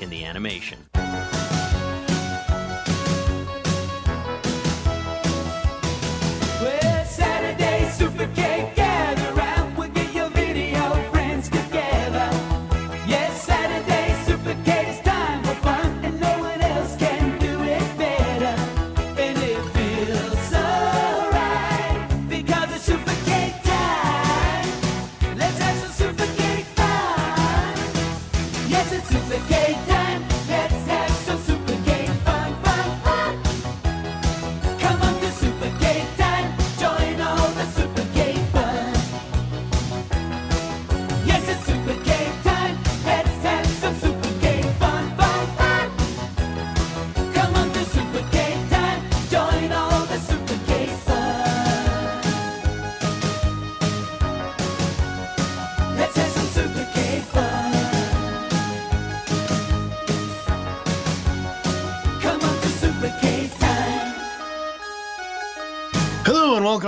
in the Animation.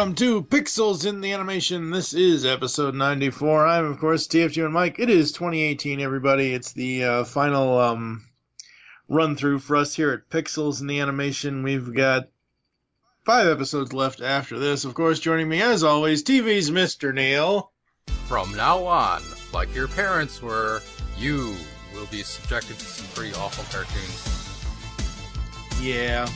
Welcome to Pixels in the Animation. This is episode 94. I'm, of course, TFG and Mike. It is 2018, everybody. It's the uh, final um, run through for us here at Pixels in the Animation. We've got five episodes left after this. Of course, joining me, as always, TV's Mr. Neil. From now on, like your parents were, you will be subjected to some pretty awful cartoons. Yeah.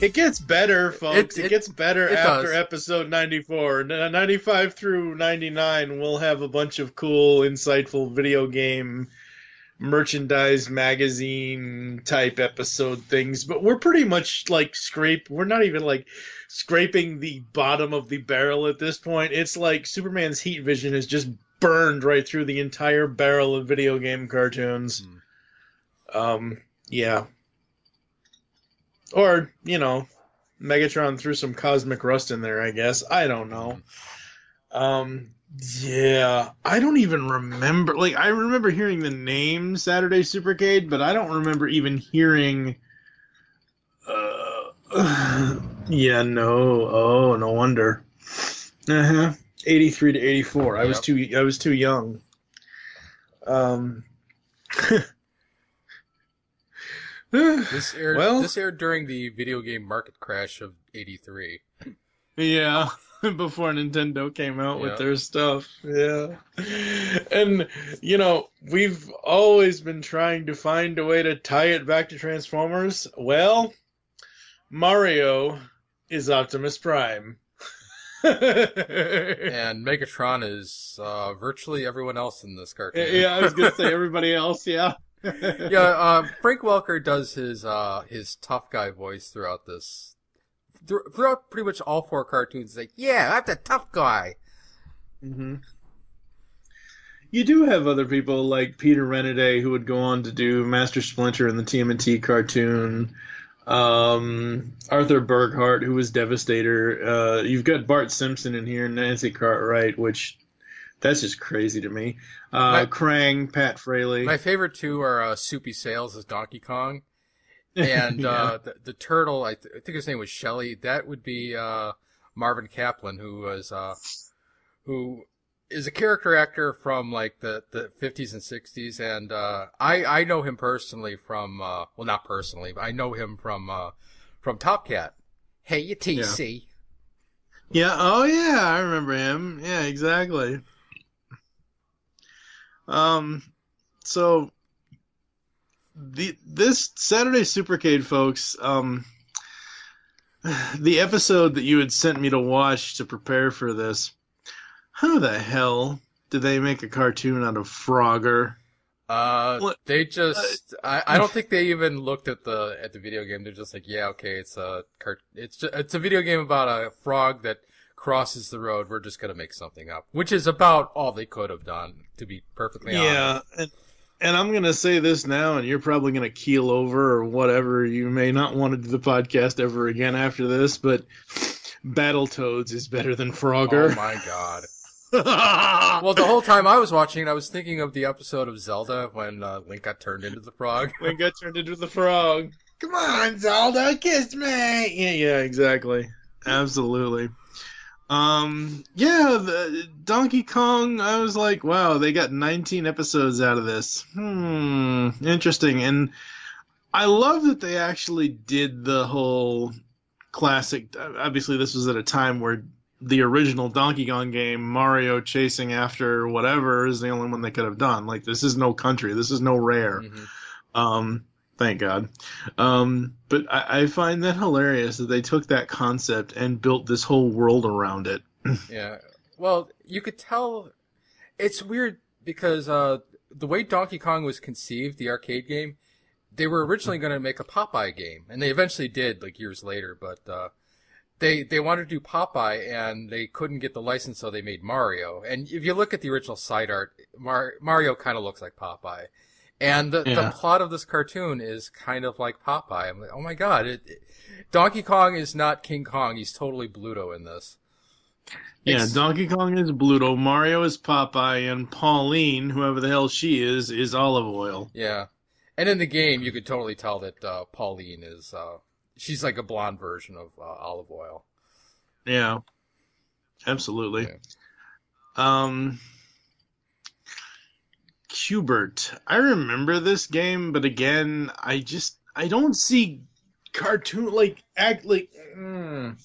It gets better, folks. It, It- it- gets better it after does. episode 94. 95 through 99, we'll have a bunch of cool, insightful video game merchandise magazine type episode things, but we're pretty much like scrape. We're not even like scraping the bottom of the barrel at this point. It's like Superman's heat vision has just burned right through the entire barrel of video game cartoons. Um, yeah. Or, you know, Megatron threw some cosmic rust in there, I guess. I don't know. Um, yeah. I don't even remember. Like, I remember hearing the name Saturday Supercade, but I don't remember even hearing. Uh, yeah, no. Oh, no wonder. Uh huh. 83 to 84. I was too. I was too young. Um. This aired, Well- this aired during the video game market crash of '83. Yeah, before Nintendo came out with their stuff. Yeah. And, you know, we've always been trying to find a way to tie it back to Transformers. Well, Mario is Optimus Prime. And Megatron is uh, virtually everyone else in this cartoon. yeah, I was going to say everybody else, yeah. yeah, uh, Frank Welker does his uh, his tough guy voice throughout this. thr- Throughout pretty much all four cartoons, like, yeah, I'm the tough guy. hmm You do have other people like Peter Renaday who would go on to do Master Splinter in the TMNT cartoon. Um, Arthur Burghardt, who was Devastator. Uh, you've got Bart Simpson in here, and Nancy Cartwright, which that's just crazy to me. Uh, My- Krang, Pat Fraley. My favorite two are uh, Soupy Sales as Donkey Kong, and uh, the, the turtle. I, th- I think his name was Shelly. That would be uh, Marvin Kaplan, who was uh, who is a character actor from like the, the 50s and 60s, and uh, I I know him personally from uh, well not personally, but I know him from uh, from Top Cat. Hey, you TC. Yeah. Oh, yeah. I remember him. Yeah, exactly. Um, so the this Saturday Supercade, folks. Um, the episode that you had sent me to watch to prepare for this. How the hell did they make a cartoon out of Frogger? Uh, What- they just, I, I don't think they even looked at the, at the video game. They're just like, yeah, okay, it's a cart, it's just, it's a video game about a frog that crosses the road, we're just gonna make something up, which is about all they could have done, to be perfectly honest. Yeah, and, and I'm gonna say this now, and you're probably gonna keel over or whatever. You may not want to do the podcast ever again after this, but Battletoads is better than Frogger. Oh my god. Well, the whole time I was watching, I was thinking of the episode of Zelda when uh, Link got turned into the frog. Link got turned into the frog. Come on, Zelda, kiss me. Yeah, yeah, exactly. Absolutely. Um, yeah, the Donkey Kong, I was like, wow, they got 19 episodes out of this. Hmm, interesting. And I love that they actually did the whole classic. Obviously, this was at a time where the original Donkey Kong game, Mario chasing after whatever, is the only one they could have done. Like, this is no country, this is no rare. Mhm. Um, thank God. Um, but I, I find that hilarious that they took that concept and built this whole world around it. Yeah. Well, you could tell it's weird because uh, the way Donkey Kong was conceived, the arcade game, they were originally going to make a Popeye game, and they eventually did, like years later. But uh, they they wanted to do Popeye, and they couldn't get the license, so they made Mario. And if you look at the original side art, Mar- Mario kind of looks like Popeye. And the, the plot of this cartoon is kind of like Popeye. I'm like, oh my god, it, it- Donkey Kong is not King Kong. He's totally Bluto in this. Yeah, It's- Donkey Kong is Bluto, Mario is Popeye, and Pauline, whoever the hell she is, is Olive Oyl. Yeah. And in the game, you could totally tell that uh, Pauline is, uh, she's like a blonde version of uh, Olive Oyl. Yeah, absolutely. Yeah. Um, Q*bert. I remember this game, but again, I just I don't see cartoon like act like. mm.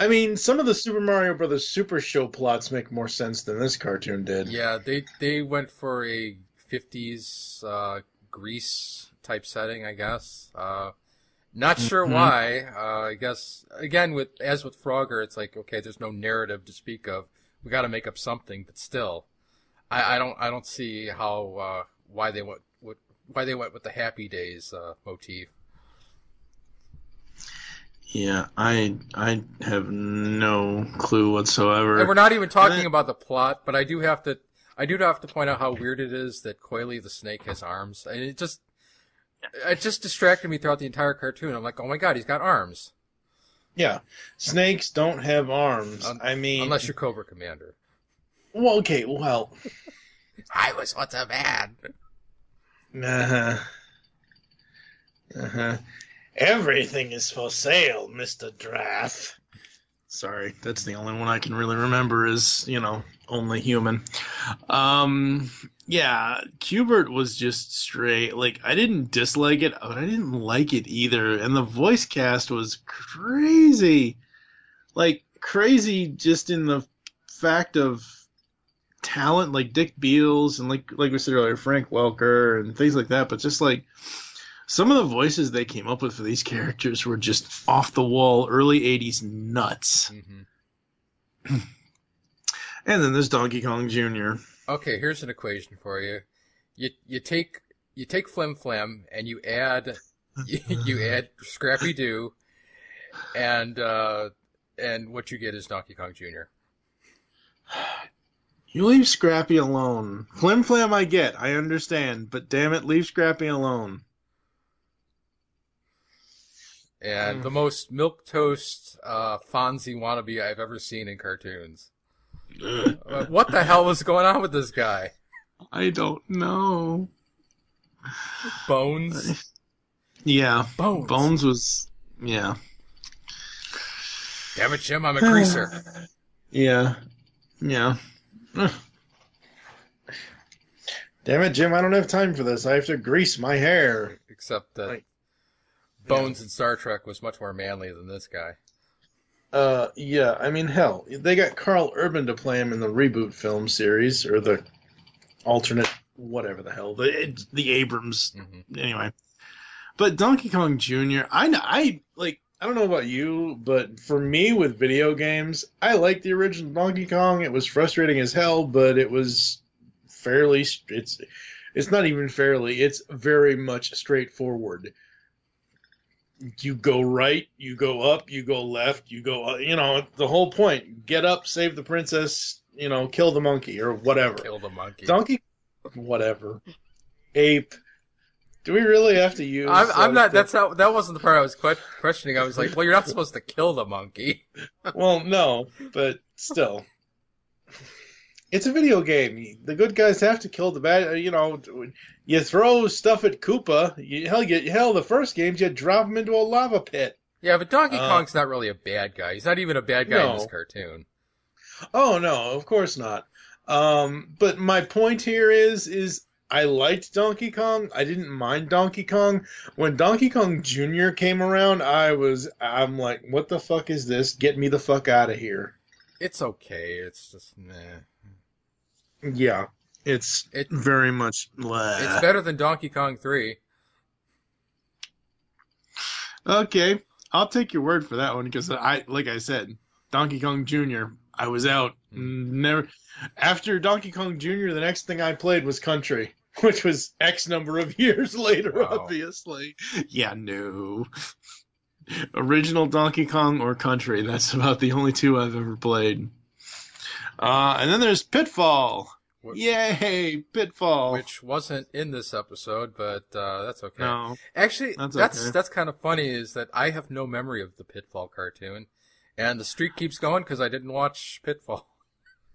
I mean, some of the Super Mario Brothers Super Show plots make more sense than this cartoon did. Yeah, they they went for a 50s uh, Grease type setting, I guess. Uh, not sure Mhm. why. Uh, I guess again with as with Frogger, it's like okay, there's no narrative to speak of. We got to make up something, but still, I, I don't I don't see how uh, why they went with why they went with the Happy Days uh, motif. Yeah, I I have no clue whatsoever. And we're not even talking then- about the plot, but I do have to I do have to point out how weird it is that Coily the snake has arms. And it just it just distracted me throughout the entire cartoon. I'm like, "Oh my god, he's got arms." Yeah, snakes don't have arms. Un- I mean, Unless you're Cobra Commander. Well, okay, well, I was once a man. uh huh, uh huh. Everything is for sale, Mister Drath. Sorry, that's the only one I can really remember. Is you know only human. Um, yeah, Q*bert was just straight. Like I didn't dislike it, but I didn't like it either. And the voice cast was crazy, like crazy, just in the fact of talent, like Dick Beals and like like we said earlier, Frank Welker and things like that. But just like some of the voices they came up with for these characters were just off the wall, early '80s nuts. hmm And then there's Donkey Kong Jr. Okay, here's an equation for you. You you take you take Flim Flam and you add you, you add Scrappy Doo, and uh, and what you get is Donkey Kong Jr. You leave Scrappy alone. Flim Flam, I get, I understand, but damn it, leave Scrappy alone. and Mm. the most milk toast uh, Fonzie wannabe I've ever seen in cartoons. What the hell was going on with this guy? I don't know. Bones, Yeah, bones. Bones was, yeah, Damn it, Jim! I'm a greaser. yeah, yeah. Damn it, Jim! I don't have time for this. I have to grease my hair. Except that. Bones in Star Trek was much more manly than this guy. Uh, yeah. I mean, hell, they got Karl Urban to play him in the reboot film series or the alternate, whatever the hell, the the Abrams hmm anyway. But Donkey Kong Jr., I, know I like. I don't know about you, but for me with video games, I like the original Donkey Kong. It was frustrating as hell, but it was fairly. It's it's not even fairly. It's very much straightforward. you go right, you go up, you go left, you go. uh, You know the whole point. Get up, save the princess. You know, kill the monkey or whatever. Kill the monkey. Donkey, whatever. Ape. Do we really have to use? I'm, I'm uh, not. That's not. That wasn't the part I was que- questioning. I was like, well, you're not supposed to kill the monkey. Well, no, but still. It's a video game. The good guys have to kill the bad. You know, you throw stuff at Koopa. You, hell, you, hell, the first games you drop him into a lava pit. Yeah, but Donkey Uh, Kong's not really a bad guy. He's not even a bad guy in this cartoon. Oh no, of course not. Um, but my point here is, is I liked Donkey Kong. I didn't mind Donkey Kong. When Donkey Kong Jr. came around, I was, I'm like, what the fuck is this? Get me the fuck out of here. It's okay. It's just meh. Yeah, it's It- very much. bleh. It's better than Donkey Kong 3. Okay, I'll take your word for that one because I, like I said, Donkey Kong Jr. I was out. Hmm. Never after Donkey Kong Jr. The next thing I played was Country, which was X number of years later. Wow. Obviously, yeah, no. Original Donkey Kong or Country. That's about the only two I've ever played. Uh, and then there's Pitfall. Wh- Yay, Pitfall. Which wasn't in this episode, but uh, that's okay. no. Actually, That's that's okay. that's, kind of funny. Is that I have no memory of the Pitfall cartoon, and the streak keeps going because I didn't watch Pitfall.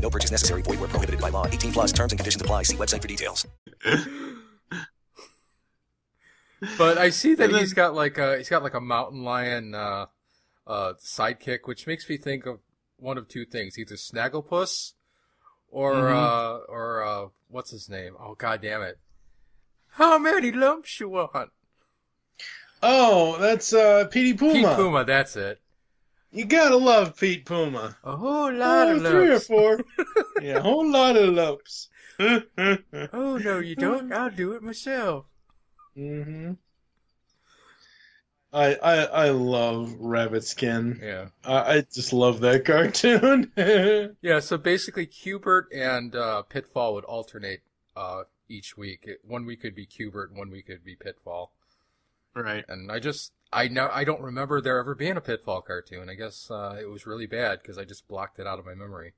No purchase necessary. Void where prohibited by law. 18 plus terms and conditions apply. See website for details. But I see that then- he's got like a he's got like a mountain lion uh, uh, sidekick, which makes me think of one of two things: either Snagglepuss or Mm-hmm. uh, or uh, what's his name? Oh God damn it! How many lumps you want? Oh, that's uh, Petey Puma. Pete Puma, that's it. You gotta love Pete Puma. A whole lot Oh, of three or four. yeah, a whole lot of lumps. Oh no, you don't. I'll do it myself. Mm-hmm. I, I I love Rabbit Skin. Yeah. I, I just love that cartoon. Yeah, so basically, Q*bert and uh, Pitfall would alternate uh, each week. One week could be Q*bert, and one week could be Pitfall. Right. And I just, I know, I don't remember there ever being a Pitfall cartoon. I guess uh, it was really bad because I just blocked it out of my memory.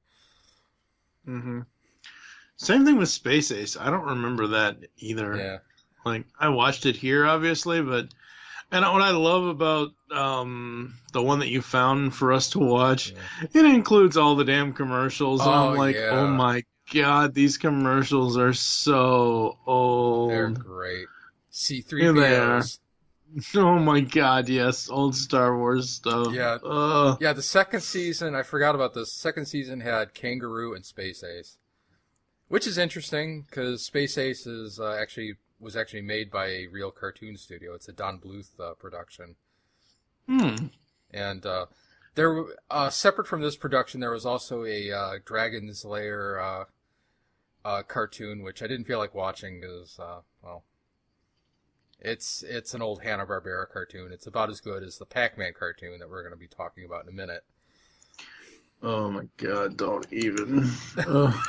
Mm-hmm. Same thing with Space Ace. I don't remember that either. Yeah, Like I watched it here, obviously, but and what I love about um the one that you found for us to watch, it includes all the damn commercials. Oh, I'm like, yeah. oh my god, these commercials are so old. they're great. C three Here they. POs. Oh my god, yes, old Star Wars stuff. Yeah. Yeah, the second season, I forgot about this. Second season had Kangaroo and Space Ace, which is interesting because Space Ace is uh, actually was actually made by a real cartoon studio. It's a Don Bluth uh, production. Hmm. And uh, there, uh, separate from this production, there was also a uh, Dragon's Lair uh, uh, cartoon, which I didn't feel like watching because, uh, well, it's it's an old Hanna Barbera cartoon. It's about as good as the Pac-Man cartoon that we're going to be talking about in a minute. Oh my god, don't even. Ugh.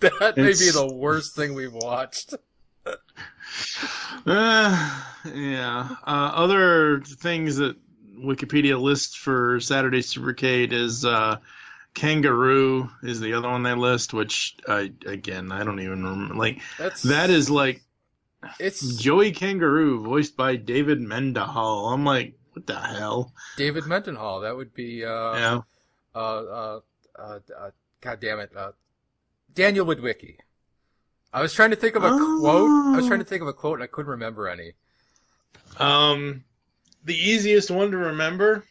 That may be the worst thing we've watched. Uh, yeah. Uh, other things that Wikipedia lists for Saturday Supercade is uh, Kangaroo is the other one they list, which I again I don't even remember. Like That's that is like it's Joey Kangaroo voiced by David Mendenhall. I'm like, what the hell? David Mendenhall. That would be uh, yeah. uh, uh, uh, uh, God damn it, uh, Daniel Witwicky. I was trying to think of a quote. I was trying to think of a quote, and I couldn't remember any. Um, the easiest one to remember.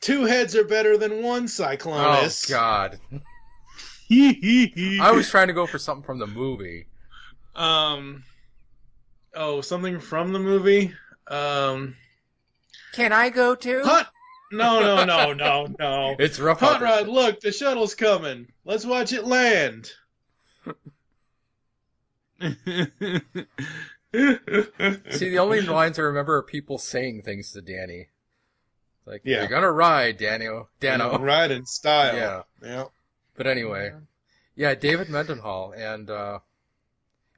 Two heads are better than one, Cyclonus. Oh God! I was trying to go for something from the movie. Um. Oh, something from the movie. Um. Can I go too? Hot. No, no, no, no, no. It's rough. Hot out there. Rod, look, the shuttle's coming. Let's watch it land. See, the only lines I remember are people saying things to Danny. Like, Yeah. you're gonna ride, Daniel. Dano. Ride in style. Yeah. Yeah. But anyway, yeah, David Mendenhall, and uh,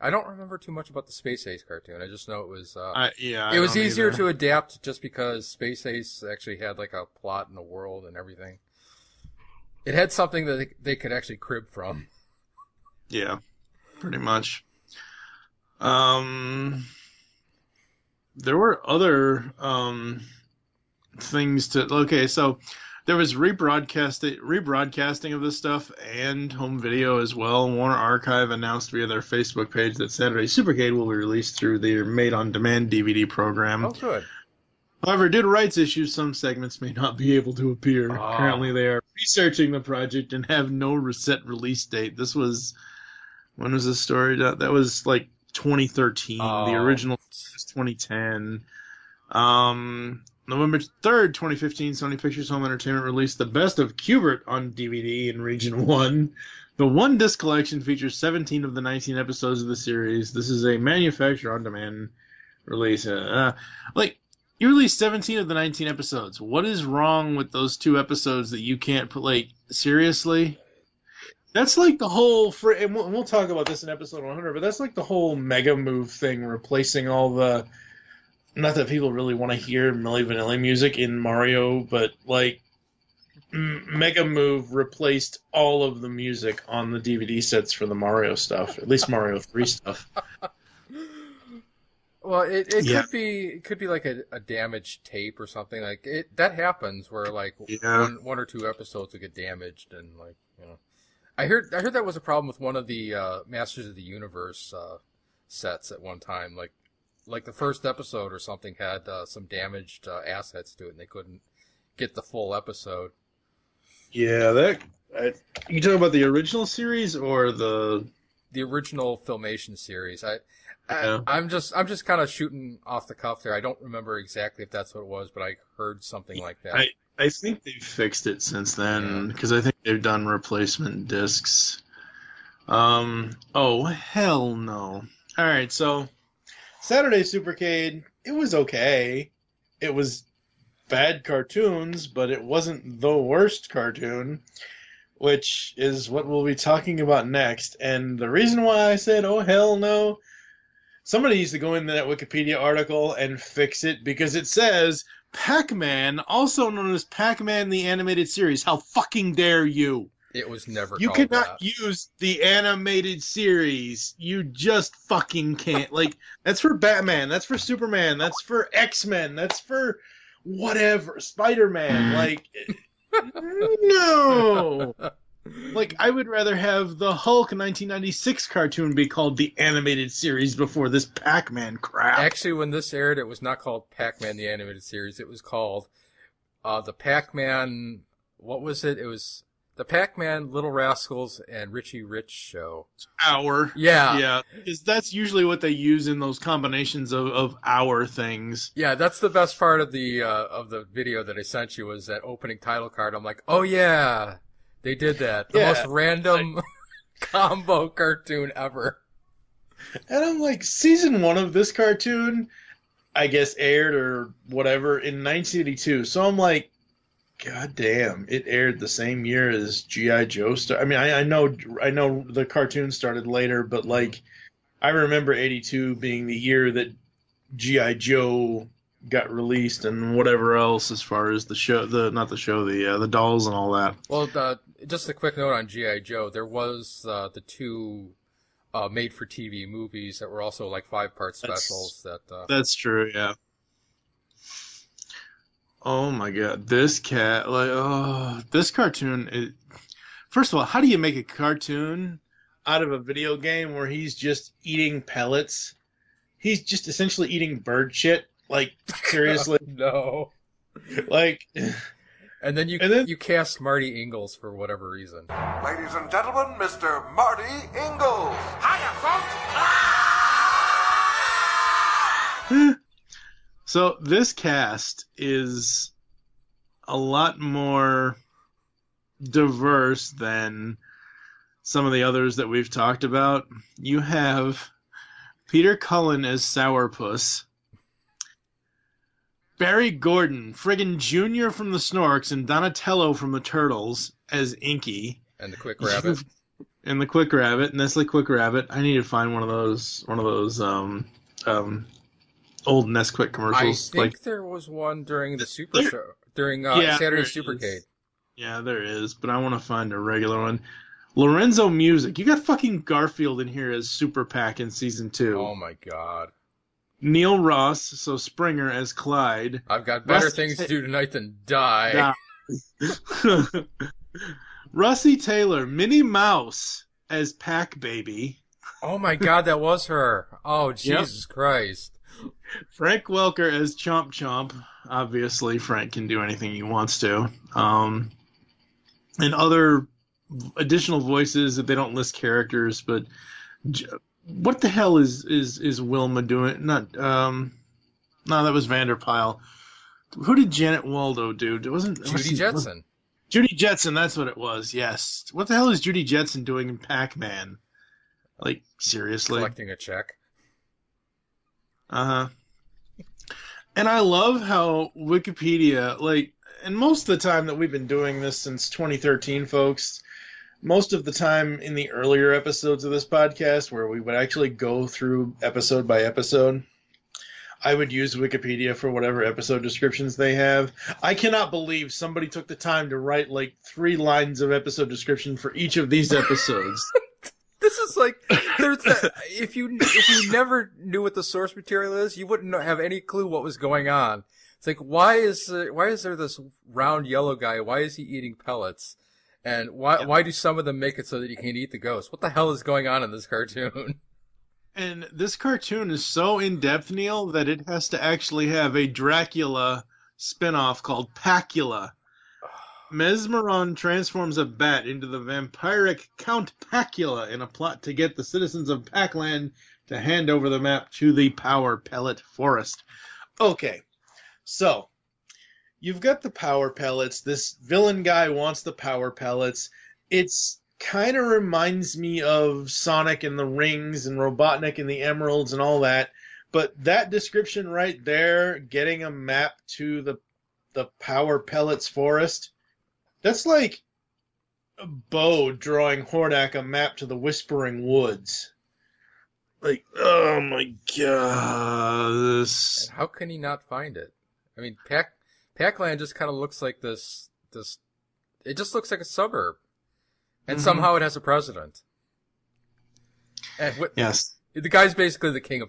I don't remember too much about the Space Ace cartoon. I just know it was uh, I, yeah. I it was easier either. to adapt just because Space Ace actually had like a plot and a world and everything. It had something that they, they could actually crib from. Yeah, pretty much. Um, there were other um things to. Okay, so there was rebroadcasting rebroadcasting of this stuff and home video as well. Warner Archive announced via their Facebook page that Saturday Supercade will be released through their made-on-demand DVD program. Oh, good. However, due to rights issues, some segments may not be able to appear. Oh. Currently, they are researching the project and have no re- set release date. This was when was this story? That was like 2013. The Oh. original was 2010. Um, November 3rd, 2015, Sony Pictures Home Entertainment released the Best of Q*bert on DVD in Region 1. The one disc collection features 17 of the 19 episodes of the series. This is a manufacturer on demand release. Uh, like, you released 17 of the 19 episodes. What is wrong with those two episodes that you can't put, like, seriously? That's like the whole, fr- and we'll, we'll talk about this in episode 100, but that's like the whole Mega Move thing, replacing all the, not that people really want to hear Milli Vanilli music in Mario, but like, M- Mega Move replaced all of the music on the DVD sets for the Mario stuff, at least Mario 3 stuff. Well, it, it Yeah. could be it could be like a, a damaged tape or something like it. That happens where like Yeah. one one or two episodes will get damaged and like you know. I heard I heard that was a problem with one of the uh, Masters of the Universe uh, sets at one time. Like like the first episode or something had uh, some damaged uh, assets to it and they couldn't get the full episode. Yeah, that. I, you talking about the original series or the? The original filmation series. I, I Yeah. I'm just I'm just kind of shooting off the cuff there. I don't remember exactly if that's what it was, but I heard something like that. I I think they've fixed it since then because I think they've done replacement discs. Um. Oh hell no! All right, so Saturday Supercade. It was okay. It was bad cartoons, but it wasn't the worst cartoon, which is what we'll be talking about next. And the reason why I said oh hell no. Somebody needs to go into that Wikipedia article and fix it because it says Pac-Man, also known as Pac-Man the animated series. How fucking dare you? It was never You called cannot that. use the animated series. You just fucking can't. Like that's for Batman, that's for Superman, that's for X-Men, that's for whatever, Spider-Man. Like no. Like I would rather have the Hulk 1996 cartoon be called the animated series before this Pac-Man crap. Actually, when this aired, it was not called Pac-Man the animated series. It was called uh, the Pac-Man. What was it? It was the Pac-Man, Little Rascals, and Richie Rich show. hour. Yeah, Yeah, because that's usually what they use in those combinations of, of hour things. Yeah, that's the best part of the uh, of the video that I sent you was that opening title card. I'm like, oh yeah, they did that. The Yeah, most random combo cartoon ever. And I'm like, season one of this cartoon, I guess aired or whatever in 1982. So I'm like, God damn, it aired the same year as GI Joe. Star- I mean, I, I know, I know the cartoon started later, but like, I remember '82 being the year that GI Joe got released and whatever else as far as the show, the not the show, the uh, the dolls and all that. Well, uh, just a quick note on GI Joe. There was uh, the two uh, made-for-TV movies that were also like five-part That's- specials. That uh, That's true, yeah. Oh my god, this cat like oh this cartoon it, First of all, how do you make a cartoon out of a video game where he's just eating pellets? He's just essentially eating bird shit. Like seriously, no. like And then you And then- you cast Marty Ingels for whatever reason. Ladies and gentlemen, Mr. Marty Ingels. Hiya, folks. So this cast is a lot more diverse than some of the others that we've talked about. You have Peter Cullen as Sourpuss, Barry Gordon, friggin' Junior from the Snorks, and Donatello from the Turtles as Inky. And the Quik Rabbit. and the Quik Rabbit, Nestle Quik Rabbit. I need to find one of those, one of those um, um, old Nesquik commercials. I think like, there was one during the Super There- Show, during uh, Yeah, Saturday Supercade. is. yeah, there is, but I want to find a regular one. Lorenzo Music. You got fucking Garfield in here as Super-Pac in season two. Oh my god. Neil Ross, so Springer as Clyde. I've got better Rusty things Ta- to do tonight than die. Yeah. Russi Taylor, Minnie Mouse as Pac Baby. Oh my god, that was her. Oh Jesus Christ. Frank Welker as Chomp Chomp. Obviously, Frank can do anything he wants to. Um, and other additional voices that they don't list characters, but J- what the hell is is is Wilma doing? Not um, no, that was Vander Pyl. Who did Janet Waldo do? It wasn't Judy wasn't- Jetson. Judy Jetson, that's what it was. Yes. What the hell is Judy Jetson doing in Pac-Man? Like seriously? collecting a check. Uh huh. And I love how Wikipedia, like, and most of the time that we've been doing this since 2013, folks, most of the time in the earlier episodes of this podcast, where we would actually go through episode by episode, I would use Wikipedia for whatever episode descriptions they have. I cannot believe somebody took the time to write like three lines of episode description for each of these episodes. This is like there's the, if you if you never knew what the source material is, you wouldn't have any clue what was going on. It's like why is uh, why is there this round yellow guy? Why is he eating pellets? And why why do some of them make it so that you can't eat the ghost? What the hell is going on in this cartoon? And this cartoon is so in depth, Neil, that it has to actually have a Dracula spin-off called Pacula. Mesmeron transforms a bat into the vampiric Count Pacula in a plot to get the citizens of Pac-Land to hand over the map to the Power Pellet Forest. Okay, so you've got the Power Pellets. This villain guy wants the Power Pellets. It's kind of reminds me of Sonic and the Rings and Robotnik and the Emeralds and all that. But that description right there, getting a map to the the Power Pellets Forest, that's like Bow drawing Hordak a map to the Whispering Woods. Like, oh my god, this. And how can he not find it? I mean, Pac Pacland just kind of looks like this this. It just looks like a suburb, and Mhm. somehow it has a president. And what, Yes. the guy's basically the king of.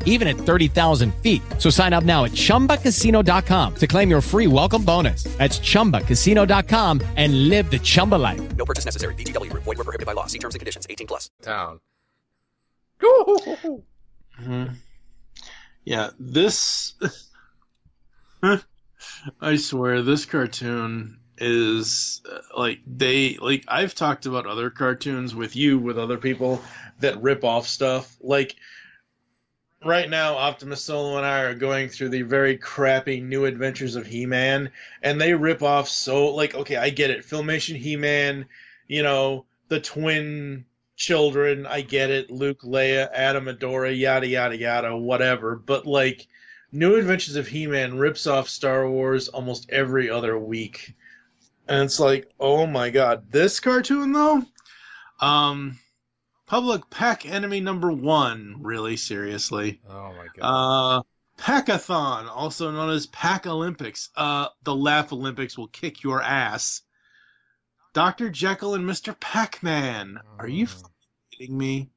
even at 30,000 feet. So sign up now at ChumbaCasino.com to claim your free welcome bonus. That's ChumbaCasino.com and live the Chumba life. No purchase necessary. VGW Group. Void were prohibited by law. See terms and conditions. 18 plus. town. Mhm. Yeah, this. I swear, this cartoon is uh, like they like I've talked about other cartoons with you with other people that rip off stuff. Like right now, Optimus Solo and I are going through the very crappy New Adventures of He-Man, and they rip off so like okay, I get it, Filmation He-Man, you know the twin children, I get it, Luke, Leia, Adam, Adora, yada yada yada, whatever. But like, New Adventures of He-Man rips off Star Wars almost every other week, and it's like, oh my god, this cartoon though, um, Public Pack Enemy Number One, really seriously. Oh my god. Uh, Packathon, also known as Pack Olympics. Uh, the Laugh Olympics will kick your ass. Dr. Jekyll and Mr. Pac Man. Are you Mm. kidding me?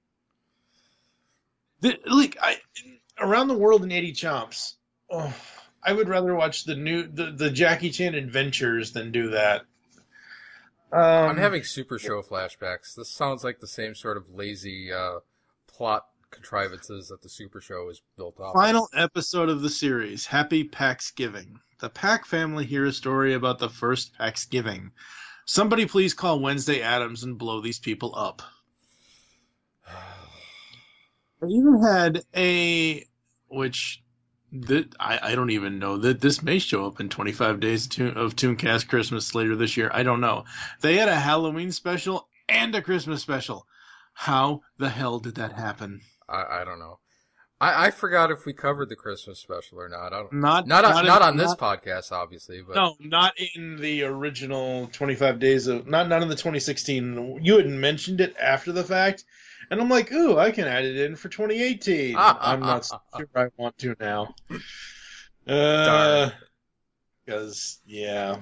The, like, I, around the world in 80 chomps. Oh, I would rather watch the new the, the Jackie Chan Adventures than do that. Um, I'm having Super Show flashbacks. This sounds like the same sort of lazy uh, plot contrivances that the Super Show is built off. of. Final episode of the series, Happy Pacsgiving. The Pack family hear a story about the first Pacsgiving. Somebody please call Wednesday Addams and blow these people up. I even had a, which that I, I don't even know that this may show up in 25 days of, Toon, of Tooncast Christmas later this year. I don't know. They had a Halloween special and a Christmas special. How the hell did that happen? I, I don't know. I, I forgot if we covered the Christmas special or not. I don't, Not not on, in- not on this not- podcast, obviously, but No, not in the original 25 days of not not in the 2016. You had mentioned it after the fact, and I'm like, ooh, I can add it in for 2018. I'm not sure I want to now. Uh, because yeah,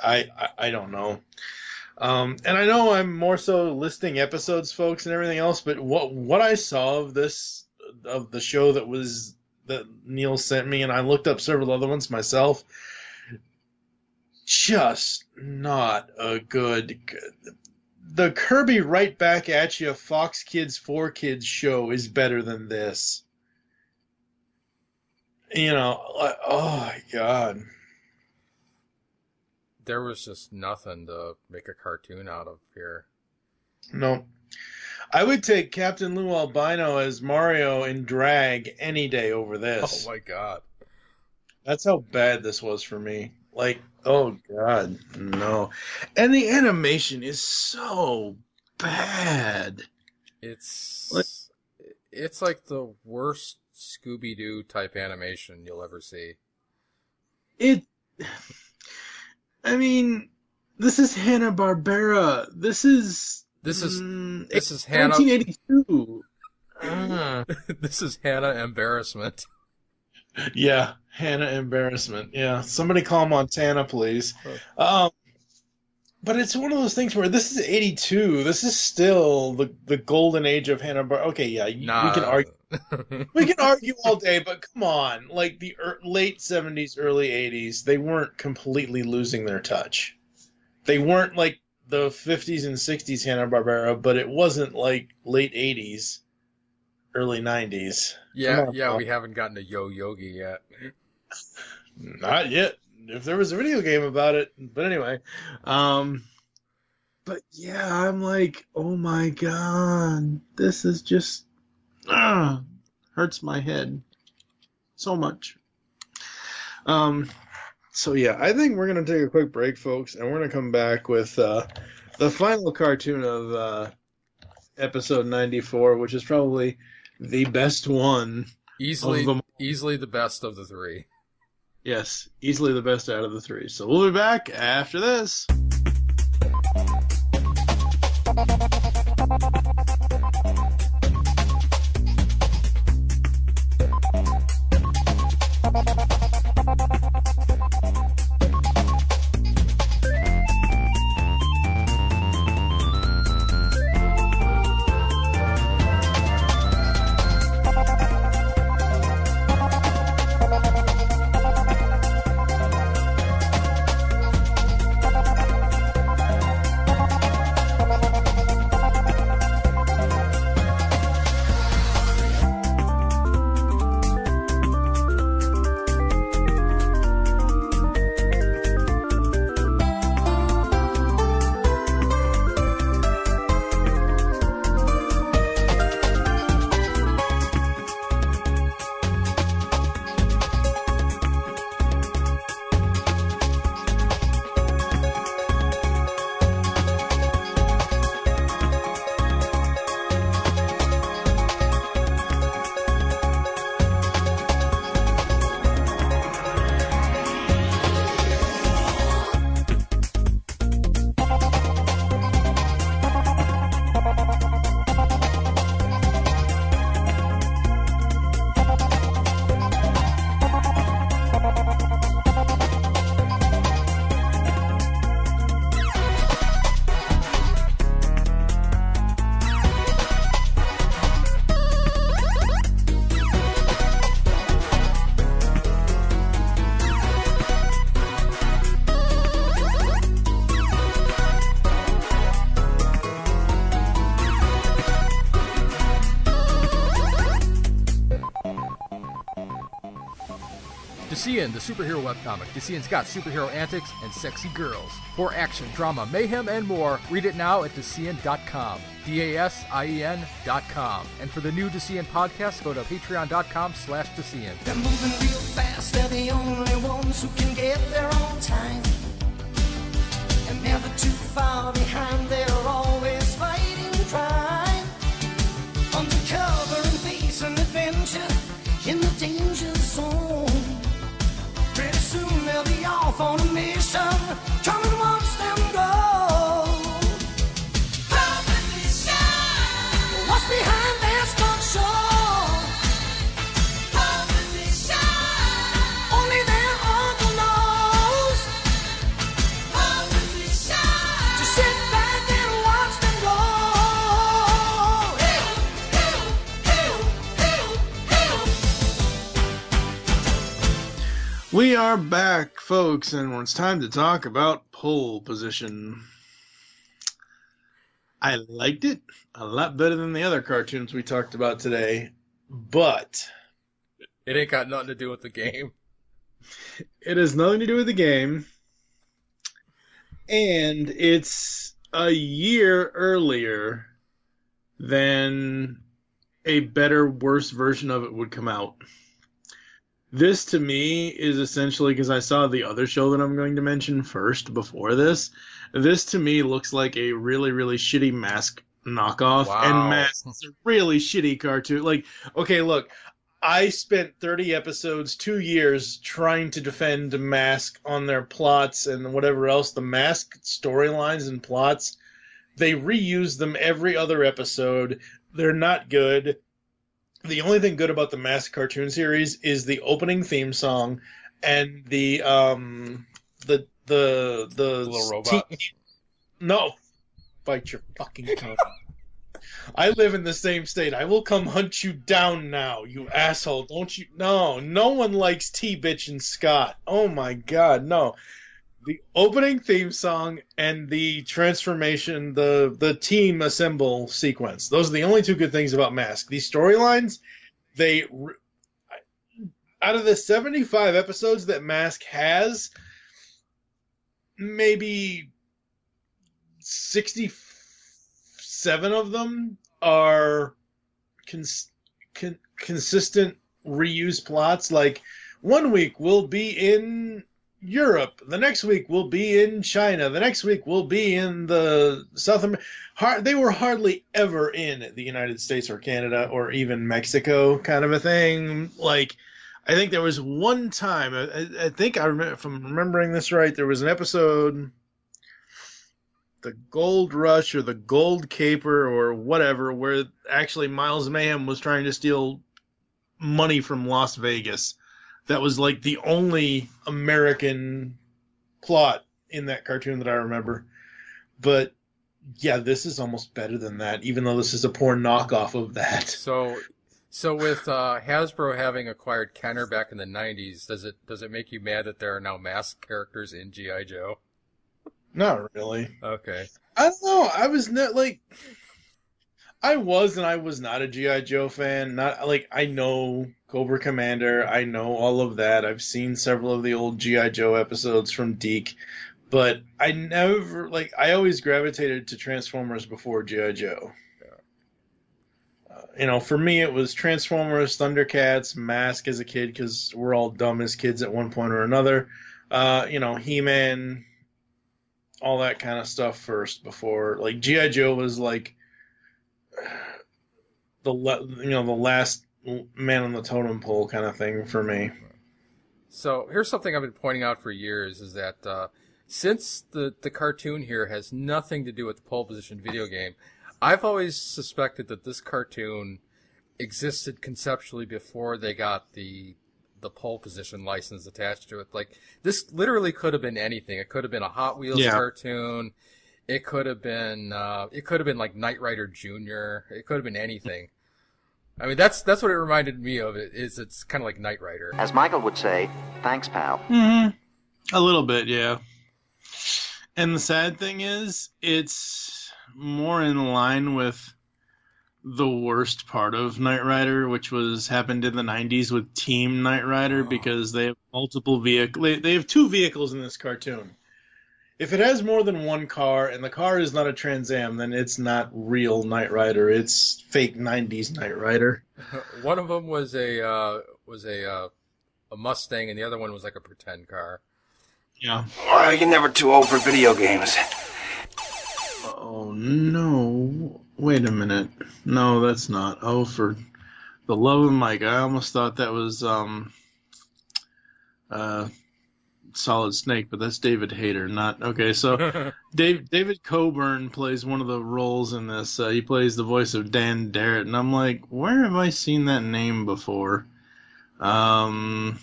I, I I don't know. Um, and I know I'm more so listing episodes, folks, and everything else, but what what I saw of this of the show that was that Neil sent me, and I looked up several other ones myself. Just not a good. The Kirby right back at you Fox Kids 4 Kids show is better than this. You know, like, oh my god. there was just nothing to make a cartoon out of here. No. I would take Captain Lou Albano as Mario in drag any day over this. Oh my god. That's how bad this was for me. Like, oh god, no. And the animation is so bad. It's Like- it's like the worst Scooby Doo type animation you'll ever see. It I mean, this is Hanna Barbera. This is This is mm, this is Hanna 1982. Uh, this is Hannah embarrassment. Yeah, Hannah embarrassment. Yeah, somebody call Montana, please. Um, but it's one of those things where this is 82. This is still the the golden age of Hanna Barbera. Okay, yeah, you- Nah. we can argue. we can argue all day, but come on, like the er, late 70s, early 80s, they weren't completely losing their touch. They weren't like the 50s and 60s Hanna Barbera, but it wasn't like late 80s, early 90s. Yeah, yeah, we haven't gotten to Yo Yogi yet. Not yet. If there was a video game about it, but anyway, um, but yeah, I'm like, oh my god, this is just ah, hurts my head so much. Um, so yeah, I think we're gonna take a quick break, folks, and we're gonna come back with uh, the final cartoon of uh, episode 94, which is probably the best one. Easily, easily the best of the three. Yes, easily the best out of the three. So we'll be back after this. Dasien, the superhero webcomic. Dasien's got superhero antics and sexy girls. For action, drama, mayhem, and more, read it now at Dasien.com. D-A-S-I-E-N dot com. And for the new Dasien podcast, go to patreon.com slash Dasien. They're moving real fast, they're the only ones who can get there on time. And never too far behind, they're always fighting crime. Undercover and facing adventure in the danger zone. On a mission. Come and watch them go. What's behind their stunt show? Only their uncle knows. Just sit back and watch them go. We are back, folks, and when it's time to talk about pole position. I liked it a lot better than the other cartoons we talked about today, but It ain't got nothing to do with the game. it has nothing to do with the game, and it's a year earlier than a better, worse version of it would come out. This to me is essentially because I saw the other show that I'm going to mention first before this. This to me looks like a really, really shitty mask knockoff, Wow. and Mask is a really shitty cartoon. Like, okay, look, I spent 30 episodes, two years trying to defend Mask on their plots and whatever else, the Mask storylines and plots. They reuse them every other episode. They're not good. The only thing good about the Mask cartoon series is the opening theme song and the um the the the Little robot. te- no, bite your fucking tongue. I live in the same state. I will come hunt you down now, you asshole. Don't you? No, no one likes T Bitch and Scott. Oh my god, no. The opening theme song and the transformation, the the team assemble sequence. Those are the only two good things about Mask. These storylines, they out of the 75 episodes that Mask has, maybe 67 of them are cons- con- consistent reuse plots. Like one week we'll be in Europe, the next week we'll be in China, the next week we'll be in the South America. They were hardly ever in the United States or Canada or even Mexico, kind of a thing. Like. I think there was one time. I, I- think I remember, if I'm remembering this right, there was an episode, the Gold Rush or the Gold Caper or whatever, where actually Miles Mayhem was trying to steal money from Las Vegas. That was like the only American plot in that cartoon that I remember. But yeah, this is almost better than that, even though this is a poor knockoff of that. So, so with uh, Hasbro having acquired Kenner back in the '90s, does it does it make you mad that there are now masked characters in GI Joe? Not really. Okay. I don't know. I was not like I was and I was not a GI Joe fan. Not like I know Cobra Commander, I know all of that. I've seen several of the old GI Joe episodes from Deke, but I never like I always gravitated to Transformers before GI Joe. Uh, you know, for me it was Transformers, Thundercats, Mask as a kid because we're all dumb as kids at one point or another. Uh, you know, He-Man, all that kind of stuff first before like GI Joe was like the le- you know the last man on the totem pole kind of thing for me. So here's something I've been pointing out for years: is that uh, since the the cartoon here has nothing to do with the pole position video game, I've always suspected that this cartoon existed conceptually before they got the the pole position license attached to it. Like this literally could have been anything. It could have been a Hot Wheels Yeah. cartoon. It could have been uh, it could have been like Knight Rider Junior. It could have been anything. I mean, that's that's what it reminded me of. It is it's kind of like Knight Rider. As Michael would say, thanks, pal. Mm-hmm. A little bit, yeah. And the sad thing is, it's more in line with the worst part of Knight Rider, which was happened in the '90s with Team Knight Rider, because they have multiple vehicle. They, they have two vehicles in this cartoon. If it has more than one car and the car is not a Trans Am, then it's not real Knight Rider. It's fake '90s Knight Rider. One of them was a uh, was a uh, a Mustang, and the other one was like a pretend car. Yeah. Well, you're never too old for video games. Oh no! Wait a minute. No, that's not. Oh, for the love of Mike, I almost thought that was um, uh, Solid Snake, but that's David Hayter. Not okay. So, Dave David Coburn plays one of the roles in this. Uh, he plays the voice of Dan Darrett, and I'm like, where have I seen that name before? Um,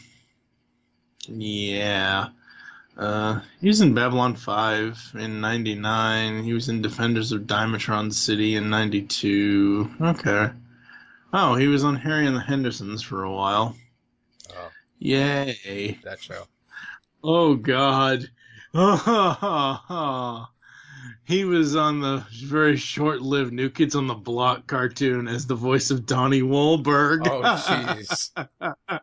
yeah. Uh, he was in Babylon 5 in 99. He was in Defenders of Dynatron City in 92. Okay. Oh, he was on Harry and the Hendersons for a while. Oh, Yay. that show. Oh, God. he was on the very short lived New Kids on the Block cartoon as the voice of Donnie Wahlberg. Oh, jeez.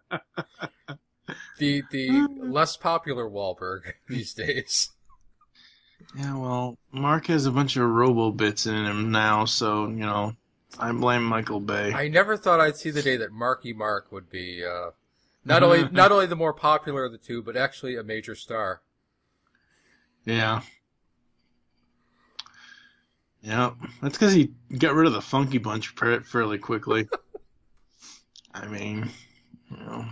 the the less popular Wahlberg these days. Yeah, well, Mark has a bunch of robo bits in him now, so, you know, I blame Michael Bay. I never thought I'd see the day that Marky Mark would be uh, not only mm-hmm. not only the more popular of the two, but actually a major star. Yeah. Yeah, that's because he got rid of the Funky Bunch fa- fairly quickly. I mean, you know.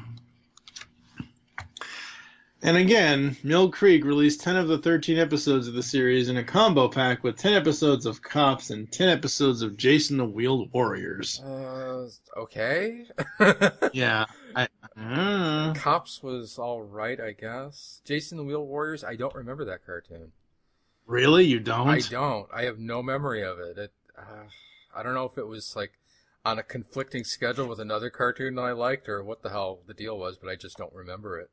And again, Mill Creek released 10 of the 13 episodes of the series in a combo pack with 10 episodes of Cops and 10 episodes of Jayce and the Wheeled Warriors. Uh, okay. Yeah. I, uh, Cops was all right, I guess. Jayce and the Wheel Warriors. I don't remember that cartoon. really? You don't? I don't. I have no memory of it. it uh, I don't know if it was like on a conflicting schedule with another cartoon that I liked, or what the hell the deal was, but I just don't remember it.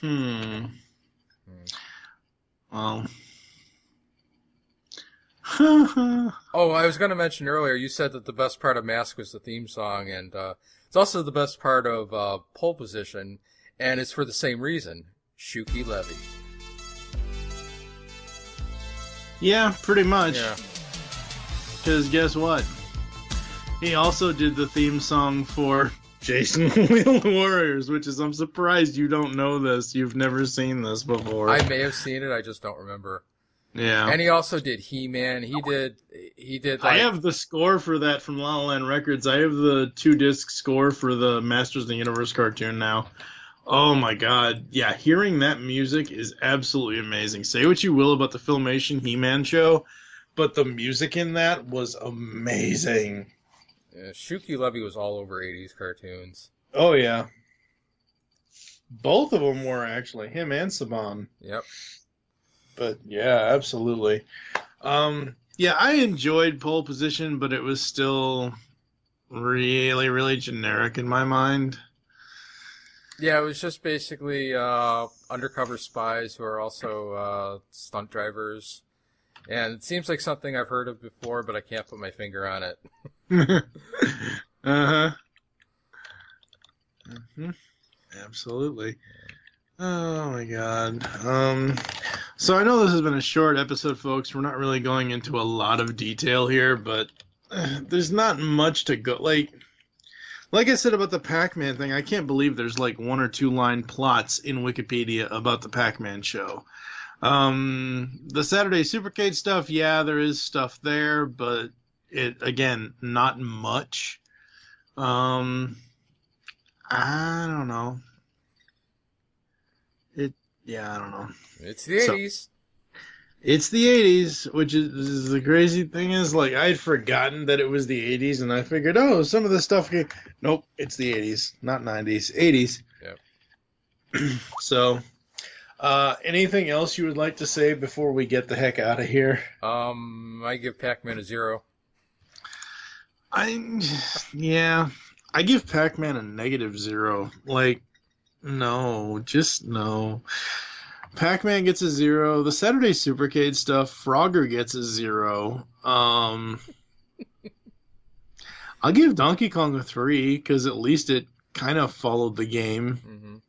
Hmm. Well. Oh, I was going to mention earlier. You said that the best part of Mask was the theme song, and uh, it's also the best part of uh, Pole Position, and it's for the same reason. Shuki Levy. Yeah, pretty much. Yeah. Because guess what? He also did the theme song for Jayce the Wheeled Warriors, which is I'm surprised you don't know this. You've never seen this before. I may have seen it. I just don't remember. yeah. And he also did He Man. He did. He did. I have the score for that from La La Land Records. I have the two disc score for the Masters of the Universe cartoon now. Oh my god. Yeah, hearing that music is absolutely amazing. Say what you will about the Filmation He Man show, but the music in that was amazing. Uh, Shuki Levy was all over '80s cartoons. Oh yeah. Both of them were actually him and Saban. Yep. But yeah, absolutely. Um, yeah, I enjoyed pole position, but it was still really, really generic in my mind. Yeah, it was just basically uh, undercover spies who are also uh, stunt drivers, and it seems like something I've heard of before, but I can't put my finger on it. uh huh. hmm Absolutely. Oh my god. Um, so I know this has been a short episode, folks. We're not really going into a lot of detail here, but there's not much to go. Like, like I said about the Pac-Man thing, I can't believe there's like one or two line plots in Wikipedia about the Pac-Man show. Um, the Saturday Supercade stuff, yeah, there is stuff there, but it again, not much. Um, I don't know. It, yeah, I don't know. It's the So- '80s. It's the 80s, which is, is the crazy thing is like I'd forgotten that it was the 80s, and I figured, oh, some of the stuff. Nope, it's the 80s, not 90s, 80s. Yep. So, uh, anything else you would like to say before we get the heck out of here? Um, I give Pac-Man a zero. I'm yeah, I give Pac-Man a negative zero. Like, no, just no. Pac-Man gets a zero. The Saturday Supercade stuff, Frogger gets a zero. Um, I'll give Donkey Kong a three because at least it kind of followed the game.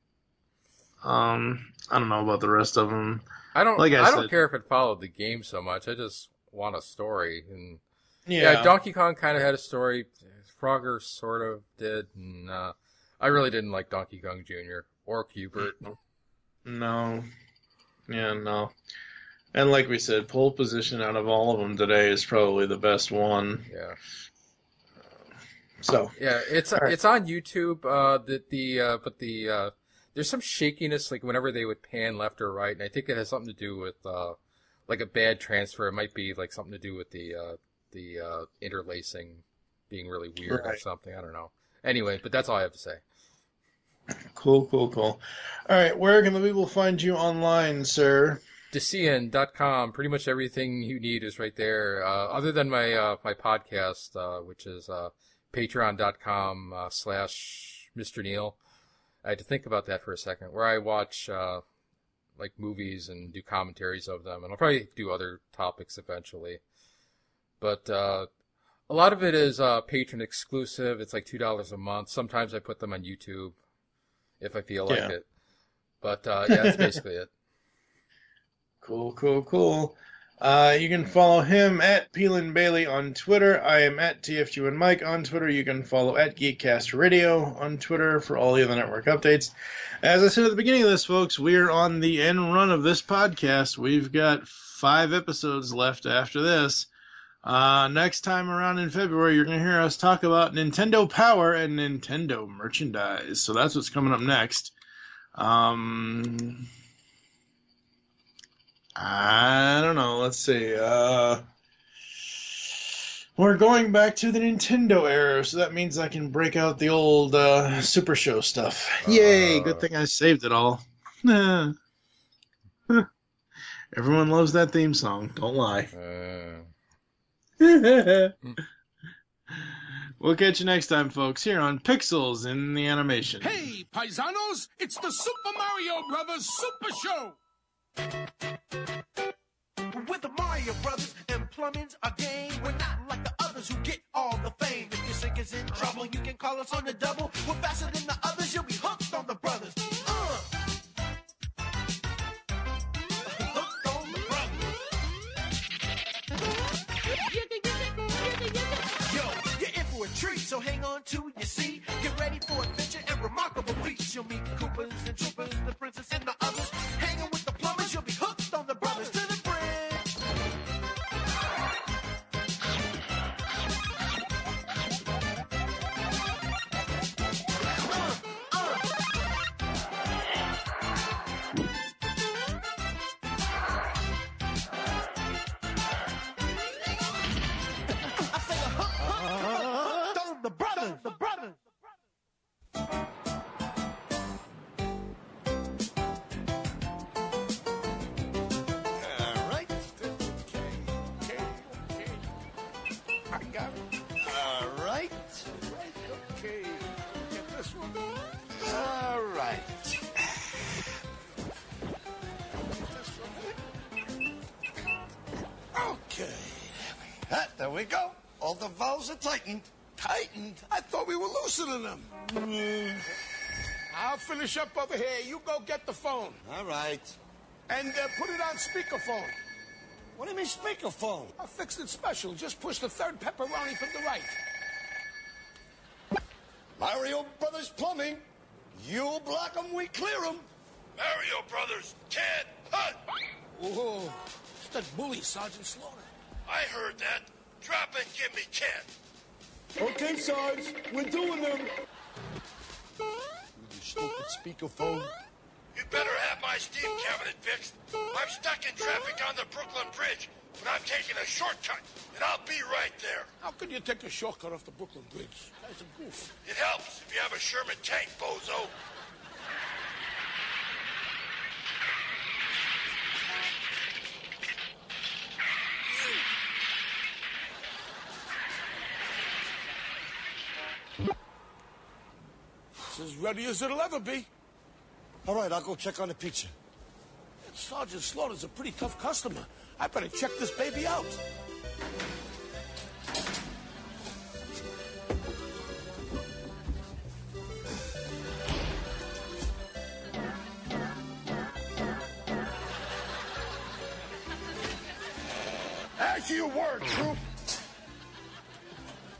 Um, I don't know about the rest of them. I don't. Like I I, don't care if it followed the game so much. I just want a story. And Yeah. yeah, Donkey Kong kind of had a story. Frogger sort of did. And, uh, I really didn't like Donkey Kong Jr. or Q*bert. No. Yeah, no. And like we said, pole position out of all of them today is probably the best one. Yeah. So Yeah, it's All right. it's on YouTube. Uh, the the uh, but the uh, there's some shakiness like whenever they would pan left or right, and I think it has something to do with uh, like a bad transfer. It might be like something to do with the uh, the uh, interlacing being really weird or something. I don't know. Anyway, but that's all I have to say. cool, cool, cool. All right, where can the people find you online, sir? Dasien.com. Pretty much everything you need is right there. Uh, other than my uh, my podcast, uh, which is uh, Patreon.com uh, slash Mr. Neil. I had to think about that for a second. Where I watch uh, like movies and do commentaries of them, and I'll probably do other topics eventually. But uh, a lot of it is uh, patron exclusive. It's like two dollars a month. Sometimes I put them on YouTube if I feel like Yeah. it. But uh, yeah, that's basically it. Cool, cool, cool. Uh, you can follow him at Peelin Bailey on Twitter. I am at TFG and Mike on Twitter. You can follow at Geekcast Radio on Twitter for all the other network updates. As I said at the beginning of this, folks, we're on the end run of this podcast. We've got five episodes left after this. Uh, next time around in February, you're going to hear us talk about Nintendo Power and Nintendo merchandise. So that's what's coming up next. Um, I don't know. Let's see. Uh, we're going back to the Nintendo era, so that means I can break out the old uh, Super Show stuff. Yay! Good thing I saved it all. Everyone loves that theme song. Don't lie. we'll catch you next time, folks, here on Pixels in the Animation. Hey, paisanos, it's the Super Mario Brothers Super Show. With the Mario Brothers and plumbing's a game. We're not like the others who get all the fame. If your sink is in trouble, you can call us on the double. We're faster than the others, you'll be hooked on the brothers. Treat, so hang on to your seat. Get ready for adventure and remarkable feats. You'll meet Koopas and Troopers, the princess and the others. We go. All the valves are tightened. Tightened? I thought we were loosening them. I'll finish up over here. You go get the phone. All right. And uh, put it on speakerphone. What do you mean speakerphone? I fixed it special. Just push the third pepperoni from the right. Mario Brothers Plumbing. You block 'em, we clear 'em. Mario Brothers can't hunt. Oh, it's that bully, Sergeant Slaughter. I heard that. Drop and give me can. Okay, Sarge, we're doing them. You stupid speakerphone. You better have my steam cabinet fixed. I'm stuck in traffic on the Brooklyn Bridge, but I'm taking a shortcut, and I'll be right there. How could you take a shortcut off the Brooklyn Bridge? That's a goof. It helps if you have a Sherman tank, bozo. As ready as it'll ever be. All right, I'll go check on the pizza. Sergeant Slaughter's a pretty tough customer. I better check this baby out. As you were, Troop.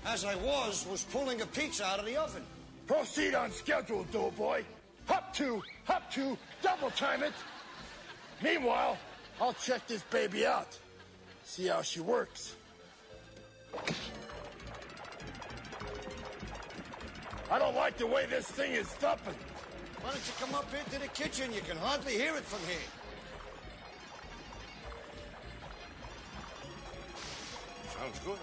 As I was, was pulling a pizza out of the oven. Proceed on schedule, doughboy. Hop two, hop two, double time it. Meanwhile, I'll check this baby out. See how she works. I don't like the way this thing is thumping. Why don't you come up here to the kitchen? You can hardly hear it from here. Sounds good.